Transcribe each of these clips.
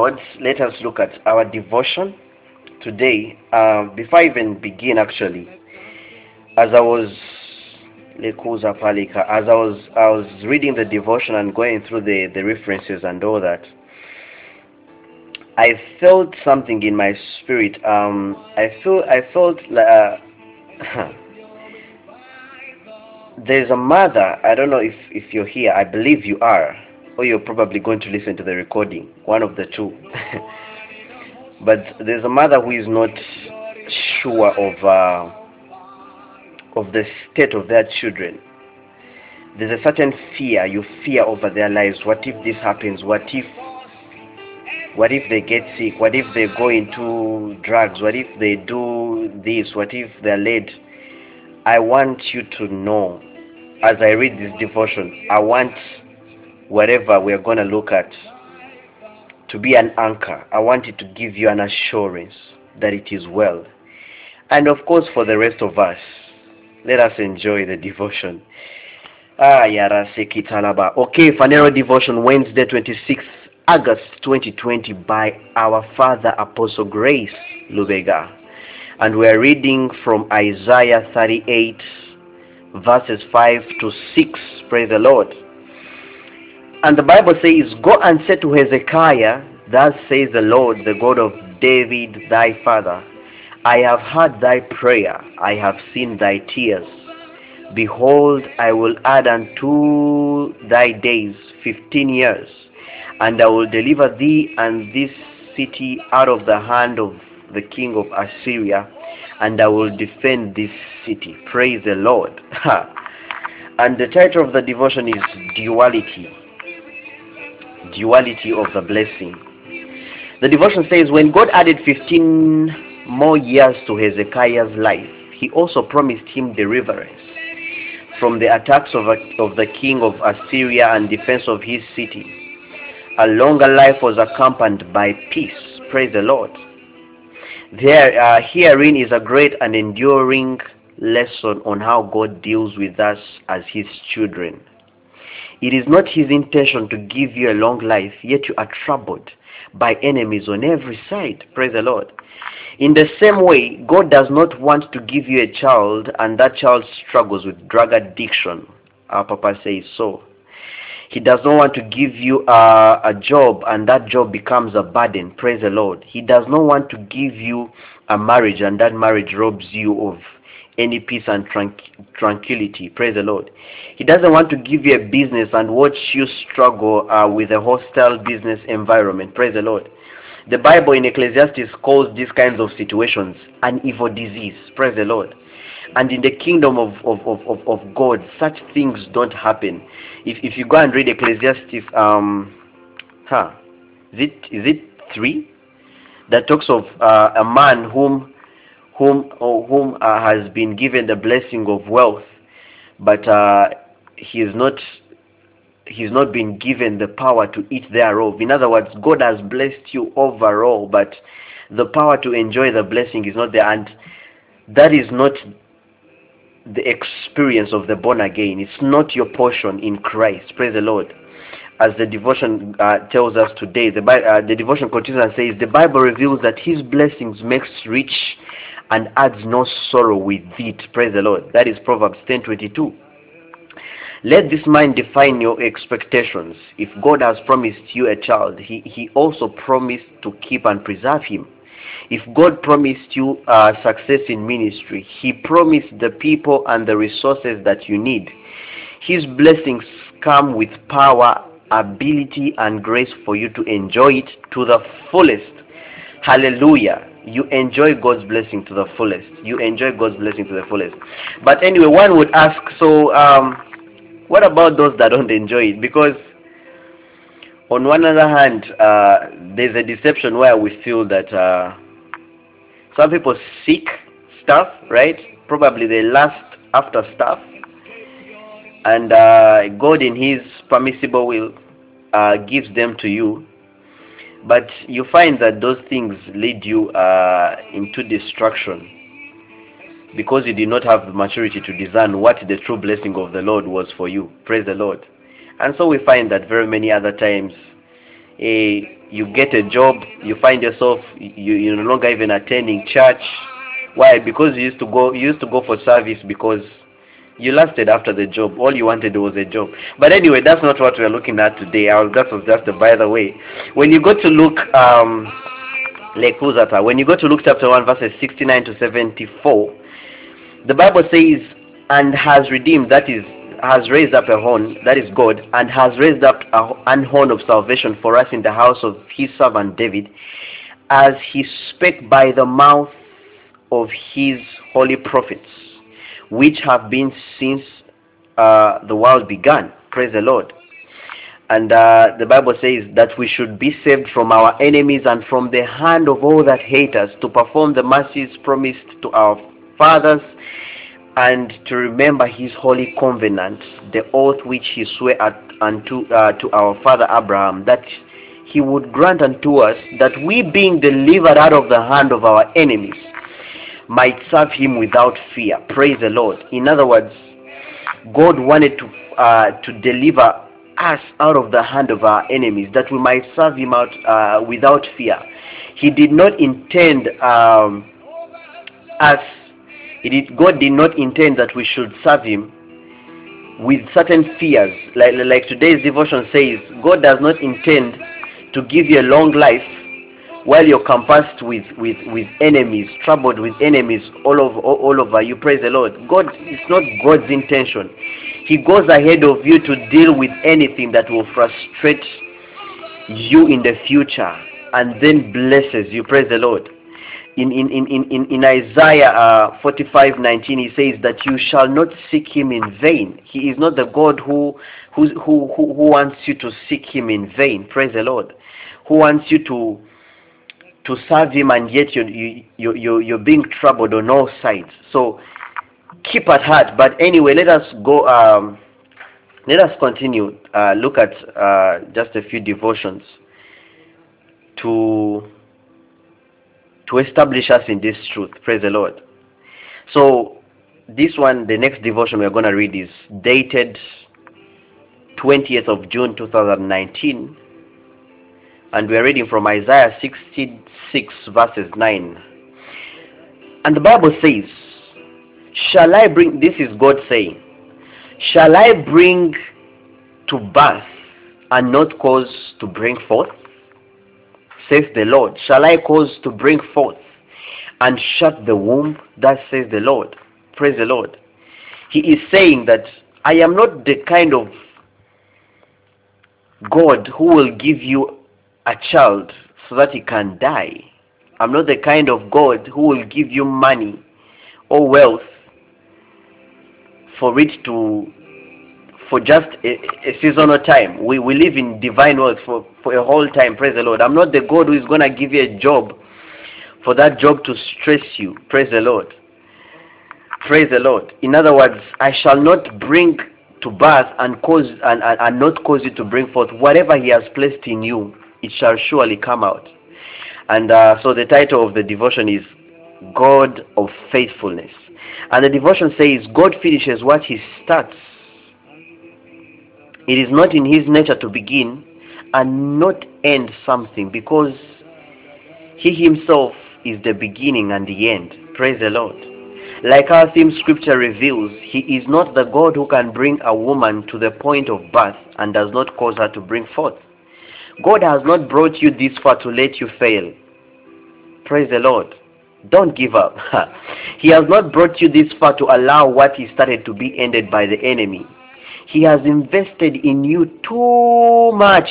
God, let us look at our devotion today. Um, before I even begin, actually, as I was as I was I was reading the devotion and going through the, the references and all that, I felt something in my spirit. Um, I feel I felt like uh, there's a mother. I don't know if if you're here. I believe you are, or you're probably going to listen to the recording. One of the two. but there's a mother who is not sure of uh, of the state of their children. There's a certain fear you fear over their lives. What if this happens? What if what if they get sick? What if they go into drugs? What if they do this? What if they're led? I want you to know as I read this devotion, I want whatever we're going to look at to be an anchor. I wanted to give you an assurance that it is well. And of course, for the rest of us, let us enjoy the devotion. Ah, Talaba. Okay, Phaneroo Devotion, Wednesday, 26th August 2020, by our Father Apostle Grace Lubega. And we're reading from Isaiah 38, verses 5 to 6. Praise the Lord. And the Bible says, Go and say to Hezekiah, Thus says the Lord, the God of David thy father, I have heard thy prayer, I have seen thy tears. Behold, I will add unto thy days fifteen years, and I will deliver thee and this city out of the hand of the king of Assyria, and I will defend this city. Praise the Lord. and the title of the devotion is Duality. Duality of the blessing. The devotion says, When God added 15 more years to Hezekiah's life, he also promised him deliverance from the attacks of, of the king of Assyria and defense of his city. A longer life was accompanied by peace. Praise the Lord. There, uh, herein is a great and enduring lesson on how God deals with us as His children. It is not His intention to give you a long life, yet you are troubled by enemies on every side. Praise the Lord. In the same way, God does not want to give you a child and that child struggles with drug addiction. Our Papa says so. He does not want to give you a, a job and that job becomes a burden. Praise the Lord. He does not want to give you a marriage and that marriage robs you of any peace and tranqu tranquility. Praise the Lord. He doesn't want to give you a business and watch you struggle uh, with a hostile business environment. Praise the Lord. The Bible in Ecclesiastes calls these kinds of situations an evil disease. Praise the Lord. And in the kingdom of, of, of, of, God, such things don't happen. If, if you go and read Ecclesiastes, um, huh, is it, is it 3? That talks of uh, a man whom, whom, whom uh, has been given the blessing of wealth, but uh, he is not he's not been given the power to eat thereof. In other words, God has blessed you overall, but the power to enjoy the blessing is not there. And that is not the experience of the born again. It's not your portion in Christ. Praise the Lord. As the devotion uh, tells us today, the, uh, the devotion continues and says, the Bible reveals that his blessings makes rich and adds no sorrow with it. Praise the Lord. That is Proverbs 10.22. Let this mind define your expectations. If God has promised you a child, he, he also promised to keep and preserve him. If God promised you uh, success in ministry, He promised the people and the resources that you need. His blessings come with power, ability, and grace for you to enjoy it to the fullest. Hallelujah. You enjoy God's blessing to the fullest. You enjoy God's blessing to the fullest. But anyway, one would ask, so um, what about those that don't enjoy it? Because on one other hand, uh, there's a deception where we feel that uh, some people seek stuff, right? Probably they lust after stuff. And uh, God in his permissible will uh, gives them to you. But you find that those things lead you uh, into destruction because you did not have the maturity to discern what the true blessing of the Lord was for you. Praise the Lord. And so we find that very many other times, eh, you get a job, you find yourself you you're no longer even attending church. Why? Because you used to go you used to go for service because you lasted after the job. All you wanted was a job. But anyway, that's not what we're looking at today. That was just a by the way. When you go to look um when you go to Luke chapter 1 verses 69 to 74, the Bible says, and has redeemed, that is, has raised up a horn, that is God, and has raised up a, an horn of salvation for us in the house of his servant David, as he spake by the mouth of his holy prophets, which have been since uh, the world began. Praise the Lord. And uh, the Bible says that we should be saved from our enemies and from the hand of all that hate us to perform the mercies promised to our fathers and to remember his holy covenant, the oath which he swore unto uh, to our father Abraham, that he would grant unto us that we being delivered out of the hand of our enemies might serve him without fear. Praise the Lord. In other words, God wanted to uh, to deliver us out of the hand of our enemies, that we might serve him out uh, without fear. He did not intend um, us did, God did not intend that we should serve Him with certain fears. Like, like today's devotion says, God does not intend to give you a long life while you're compassed with, with, with enemies, troubled with enemies all over, all, all over you. Praise the Lord. God, it's not God's intention. He goes ahead of you to deal with anything that will frustrate you in the future and then blesses you. Praise the Lord in, in, in, in, in Isaiah uh, 45 19, he says that you shall not seek him in vain. He is not the God who, who, who, who wants you to seek him in vain. Praise the Lord. Who wants you to, to serve him and yet you, you, you, you're being troubled on all sides. So keep at heart. But anyway, let us go. Um, let us continue. Uh, look at uh, just a few devotions to to establish us in this truth. Praise the Lord. So this one, the next devotion we're going to read is dated 20th of June 2019. And we're reading from Isaiah 66 verses 9. And the Bible says, Shall I bring, this is God saying, Shall I bring to birth and not cause to bring forth? says the Lord. Shall I cause to bring forth and shut the womb? That says the Lord. Praise the Lord. He is saying that I am not the kind of God who will give you a child so that he can die. I'm not the kind of God who will give you money or wealth for it to for just a, a, seasonal time. We, we live in divine wealth for, for a whole time. Praise the Lord. I'm not the God who is going to give you a job for that job to stress you. Praise the Lord. Praise the Lord. In other words, I shall not bring to birth and cause and, and, and not cause you to bring forth whatever he has placed in you. It shall surely come out. And uh, so the title of the devotion is God of Faithfulness. And the devotion says God finishes what he starts it is not in his nature to begin and not end something because he himself is the beginning and the end. Praise the Lord. Like our theme scripture reveals, he is not the God who can bring a woman to the point of birth and does not cause her to bring forth. God has not brought you this far to let you fail. Praise the Lord. Don't give up. he has not brought you this far to allow what he started to be ended by the enemy. He has invested in you too much.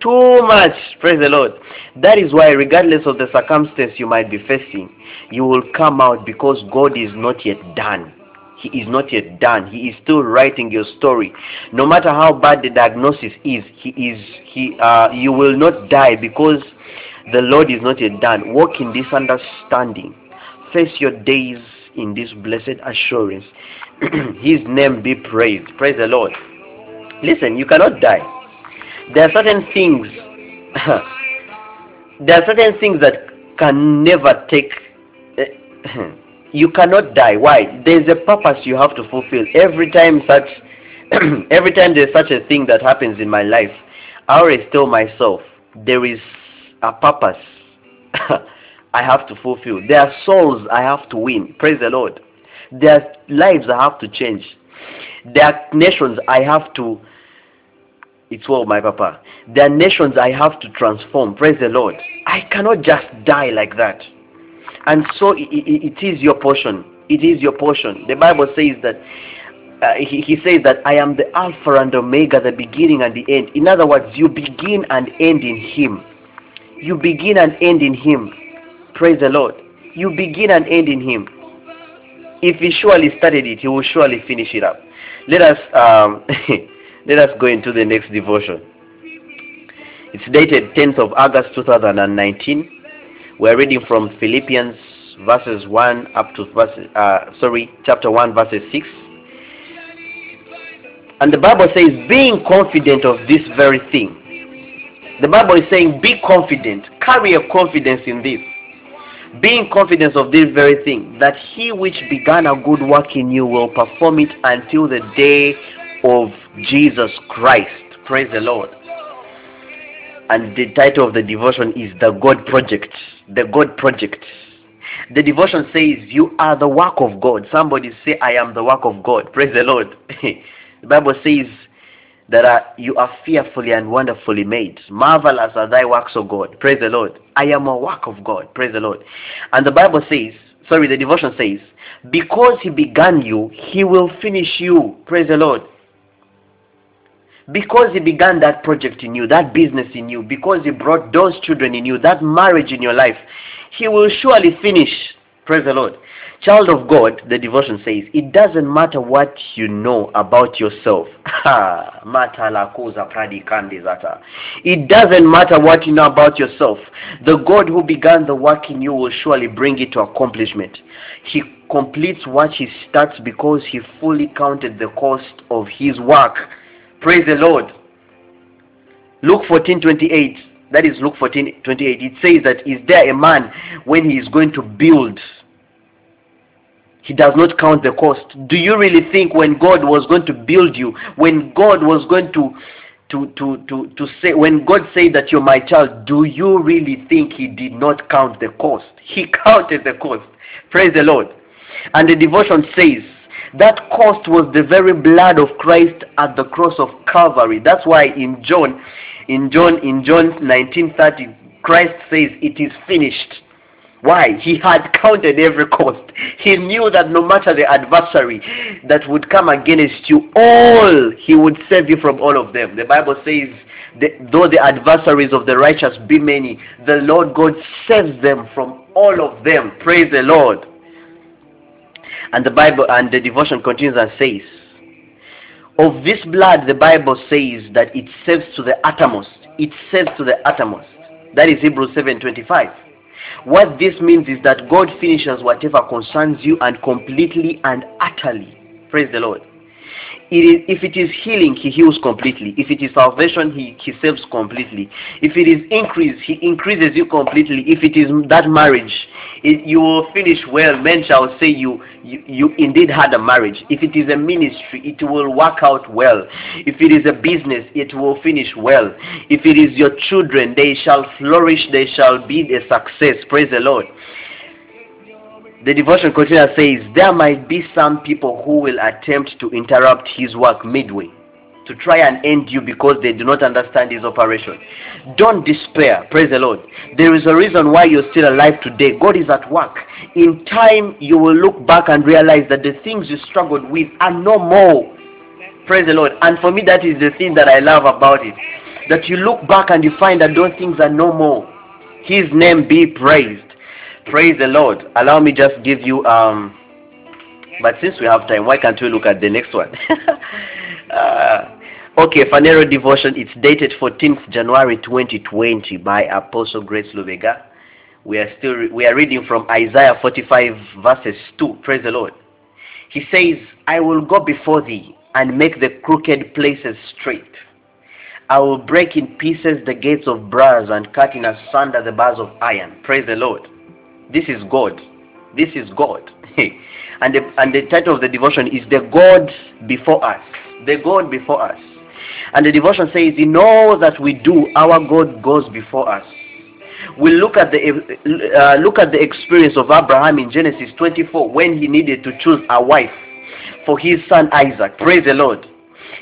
Too much. Praise the Lord. That is why, regardless of the circumstance you might be facing, you will come out because God is not yet done. He is not yet done. He is still writing your story. No matter how bad the diagnosis is, he is he uh, you will not die because the Lord is not yet done. Walk in this understanding. Face your days in this blessed assurance. His name be praised. Praise the Lord. Listen, you cannot die. There are certain things there are certain things that can never take you cannot die. Why? There's a purpose you have to fulfill. Every time such every time there's such a thing that happens in my life, I always tell myself there is a purpose I have to fulfill. There are souls I have to win. Praise the Lord. There are lives I have to change. There are nations I have to. It's well, my papa. There are nations I have to transform. Praise the Lord. I cannot just die like that. And so it, it, it is your portion. It is your portion. The Bible says that uh, he, he says that I am the Alpha and Omega, the beginning and the end. In other words, you begin and end in Him. You begin and end in Him. Praise the Lord. You begin and end in Him. If He surely started it, He will surely finish it up. Let us um, let us go into the next devotion. It's dated 10th of August 2019. We're reading from Philippians verses 1 up to verse, uh, sorry, chapter 1 verses 6. And the Bible says, being confident of this very thing. The Bible is saying, be confident, carry a confidence in this. Being confident of this very thing, that he which began a good work in you will perform it until the day of Jesus Christ. Praise the Lord. And the title of the devotion is The God Project. The God Project. The devotion says, You are the work of God. Somebody say, I am the work of God. Praise the Lord. the Bible says that uh, you are fearfully and wonderfully made. Marvelous are thy works, O God. Praise the Lord. I am a work of God. Praise the Lord. And the Bible says, sorry, the devotion says, Because he began you, he will finish you. Praise the Lord because he began that project in you, that business in you, because he brought those children in you, that marriage in your life, he will surely finish. Praise the Lord. Child of God, the devotion says, it doesn't matter what you know about yourself. it doesn't matter what you know about yourself. The God who began the work in you will surely bring it to accomplishment. He completes what he starts because he fully counted the cost of his work. Praise the Lord. Luke 14 28 that is Luke 14 28. It says that is there a man when he is going to build, he does not count the cost. Do you really think when God was going to build you, when God was going to to, to, to, to say when God said that you're my child, do you really think he did not count the cost? He counted the cost. Praise the Lord. And the devotion says that cost was the very blood of Christ at the cross of Calvary. That's why in John in John in John 19:30 Christ says it is finished. Why? He had counted every cost. He knew that no matter the adversary that would come against you, all he would save you from all of them. The Bible says, though the adversaries of the righteous be many, the Lord God saves them from all of them. Praise the Lord. And the Bible and the devotion continues and says, of this blood, the Bible says that it saves to the uttermost. It saves to the uttermost. That is Hebrews 7:25. What this means is that God finishes whatever concerns you and completely and utterly. Praise the Lord. It is, if it is healing, he heals completely. If it is salvation, he, he saves completely. If it is increase, he increases you completely. If it is that marriage, it, you will finish well. Men shall say you, you, you indeed had a marriage. If it is a ministry, it will work out well. If it is a business, it will finish well. If it is your children, they shall flourish, they shall be a success. Praise the Lord the devotion continues says there might be some people who will attempt to interrupt his work midway to try and end you because they do not understand his operation. Don't despair praise the lord. There is a reason why you're still alive today. God is at work. In time you will look back and realize that the things you struggled with are no more. Praise the lord. And for me that is the thing that i love about it that you look back and you find that those things are no more. His name be praised Praise the Lord. Allow me just give you um but since we have time, why can't we look at the next one? uh, okay, Phaneroo devotion. It's dated 14th January 2020 by Apostle Grace Lubega. We are still we are reading from Isaiah 45 verses 2. Praise the Lord. He says, "I will go before thee and make the crooked places straight. I will break in pieces the gates of brass and cut in asunder the bars of iron." Praise the Lord. This is God. This is God. and, the, and the title of the devotion is The God Before Us. The God Before Us. And the devotion says, in all that we do, our God goes before us. We look at the uh, look at the experience of Abraham in Genesis 24 when he needed to choose a wife for his son Isaac. Praise the Lord.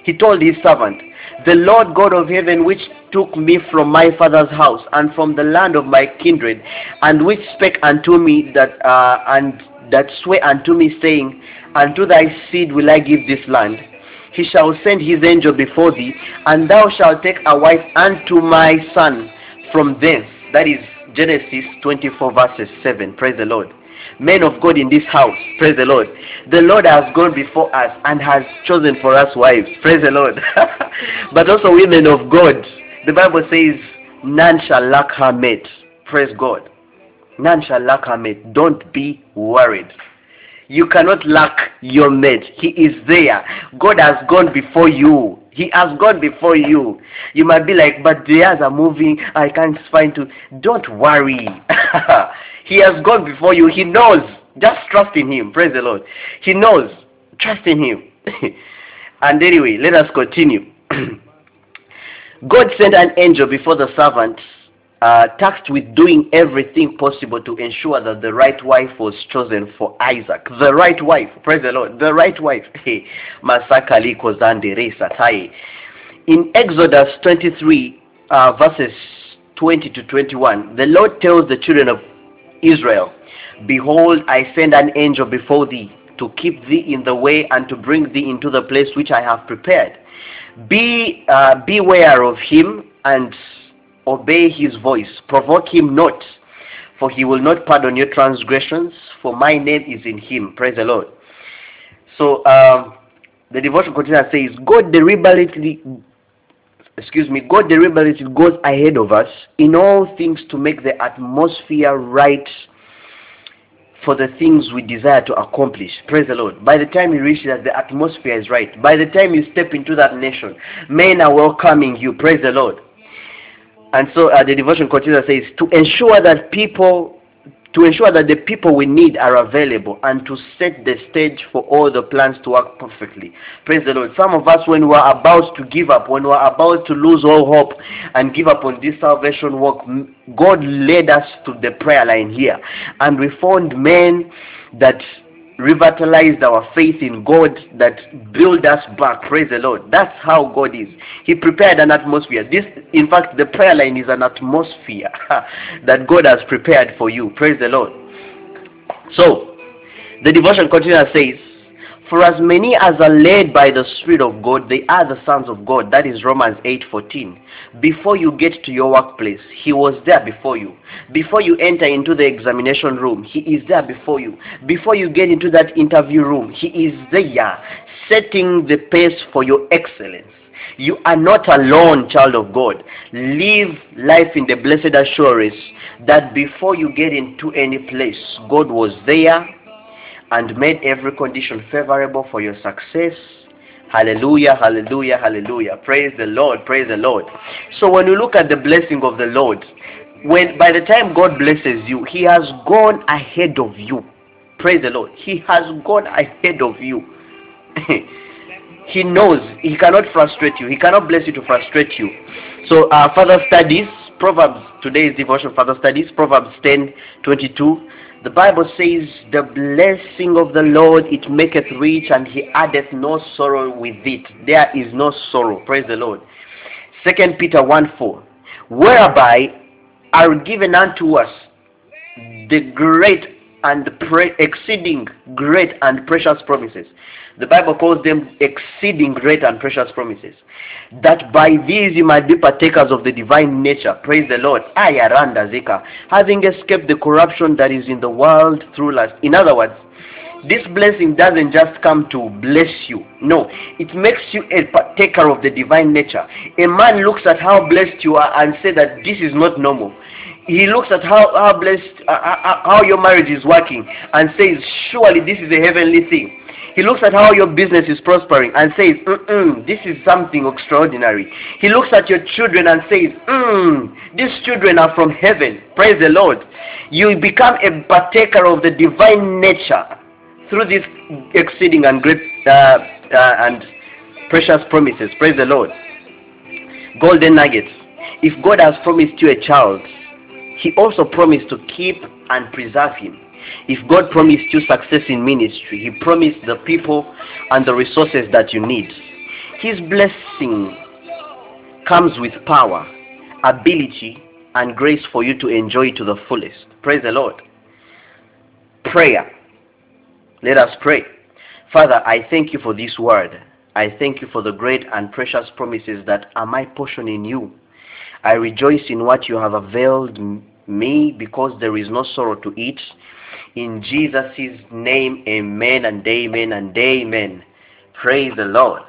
He told his servant, "The Lord God of heaven, which took me from my father's house and from the land of my kindred, and which spake unto me that uh, and that sway unto me, saying, Unto thy seed will I give this land." he shall send his angel before thee, and thou shalt take a wife unto my son from thence. That is Genesis 24 verses 7. Praise the Lord. Men of God in this house, praise the Lord. The Lord has gone before us and has chosen for us wives. Praise the Lord. but also women of God. The Bible says, none shall lack her mate. Praise God. None shall lack her mate. Don't be worried. You cannot lack your mate. He is there. God has gone before you. He has gone before you. You might be like, but the years are moving. I can't find to. Don't worry. he has gone before you. He knows. Just trust in him. Praise the Lord. He knows. Trust in him. and anyway, let us continue. God sent an angel before the servant uh, tasked with doing everything possible to ensure that the right wife was chosen for Isaac. The right wife, praise the Lord, the right wife. In Exodus 23, uh, verses 20 to 21, the Lord tells the children of Israel, Behold, I send an angel before thee to keep thee in the way and to bring thee into the place which I have prepared. Be uh, beware of him and obey his voice. Provoke him not, for he will not pardon your transgressions, for my name is in him. Praise the Lord. So um, the devotion continues and says, God deliberately excuse me, God deliberately goes ahead of us in all things to make the atmosphere right for the things we desire to accomplish. Praise the Lord. By the time you reach that, the atmosphere is right. By the time you step into that nation, men are welcoming you. Praise the Lord. And so uh, the devotion continues says to ensure that people to ensure that the people we need are available and to set the stage for all the plans to work perfectly. Praise the Lord. Some of us, when we are about to give up, when we are about to lose all hope and give up on this salvation work, God led us to the prayer line here. And we found men that revitalized our faith in God that build us back. Praise the Lord. That's how God is. He prepared an atmosphere. This, in fact, the prayer line is an atmosphere that God has prepared for you. Praise the Lord. So, the devotion continues says, for as many as are led by the Spirit of God, they are the sons of God. That is Romans 8:14. Before you get to your workplace, He was there before you. Before you enter into the examination room, He is there before you. Before you get into that interview room, He is there, setting the pace for your excellence. You are not alone, child of God. Live life in the blessed assurance that before you get into any place, God was there and made every condition favorable for your success. Hallelujah, hallelujah, hallelujah. Praise the Lord, praise the Lord. So when you look at the blessing of the Lord, when by the time God blesses you, He has gone ahead of you. Praise the Lord. He has gone ahead of you. he knows he cannot frustrate you. He cannot bless you to frustrate you. So uh, further studies, Proverbs, today's devotion, further studies, Proverbs 10, 22 the Bible says, The blessing of the Lord it maketh rich, and he addeth no sorrow with it. There is no sorrow. Praise the Lord. Second Peter 1 4. Whereby are given unto us the great and pre- exceeding great and precious promises. The Bible calls them exceeding great and precious promises. That by these you might be partakers of the divine nature. Praise the Lord. Ayaranda zika. Having escaped the corruption that is in the world through lust. In other words, this blessing doesn't just come to bless you. No, it makes you a partaker of the divine nature. A man looks at how blessed you are and say that this is not normal he looks at how, how blessed, uh, uh, uh, how your marriage is working and says, surely this is a heavenly thing. He looks at how your business is prospering and says, mm this is something extraordinary. He looks at your children and says, mm, these children are from heaven. Praise the Lord. You become a partaker of the divine nature through these exceeding and great uh, uh, and precious promises. Praise the Lord. golden nuggets. If God has promised you a child, he also promised to keep and preserve him. If God promised you success in ministry, he promised the people and the resources that you need. His blessing comes with power, ability, and grace for you to enjoy to the fullest. Praise the Lord. Prayer. Let us pray. Father, I thank you for this word. I thank you for the great and precious promises that are my portion in you. I rejoice in what you have availed me because there is no sorrow to it. In Jesus' name, amen and amen and amen. Praise the Lord.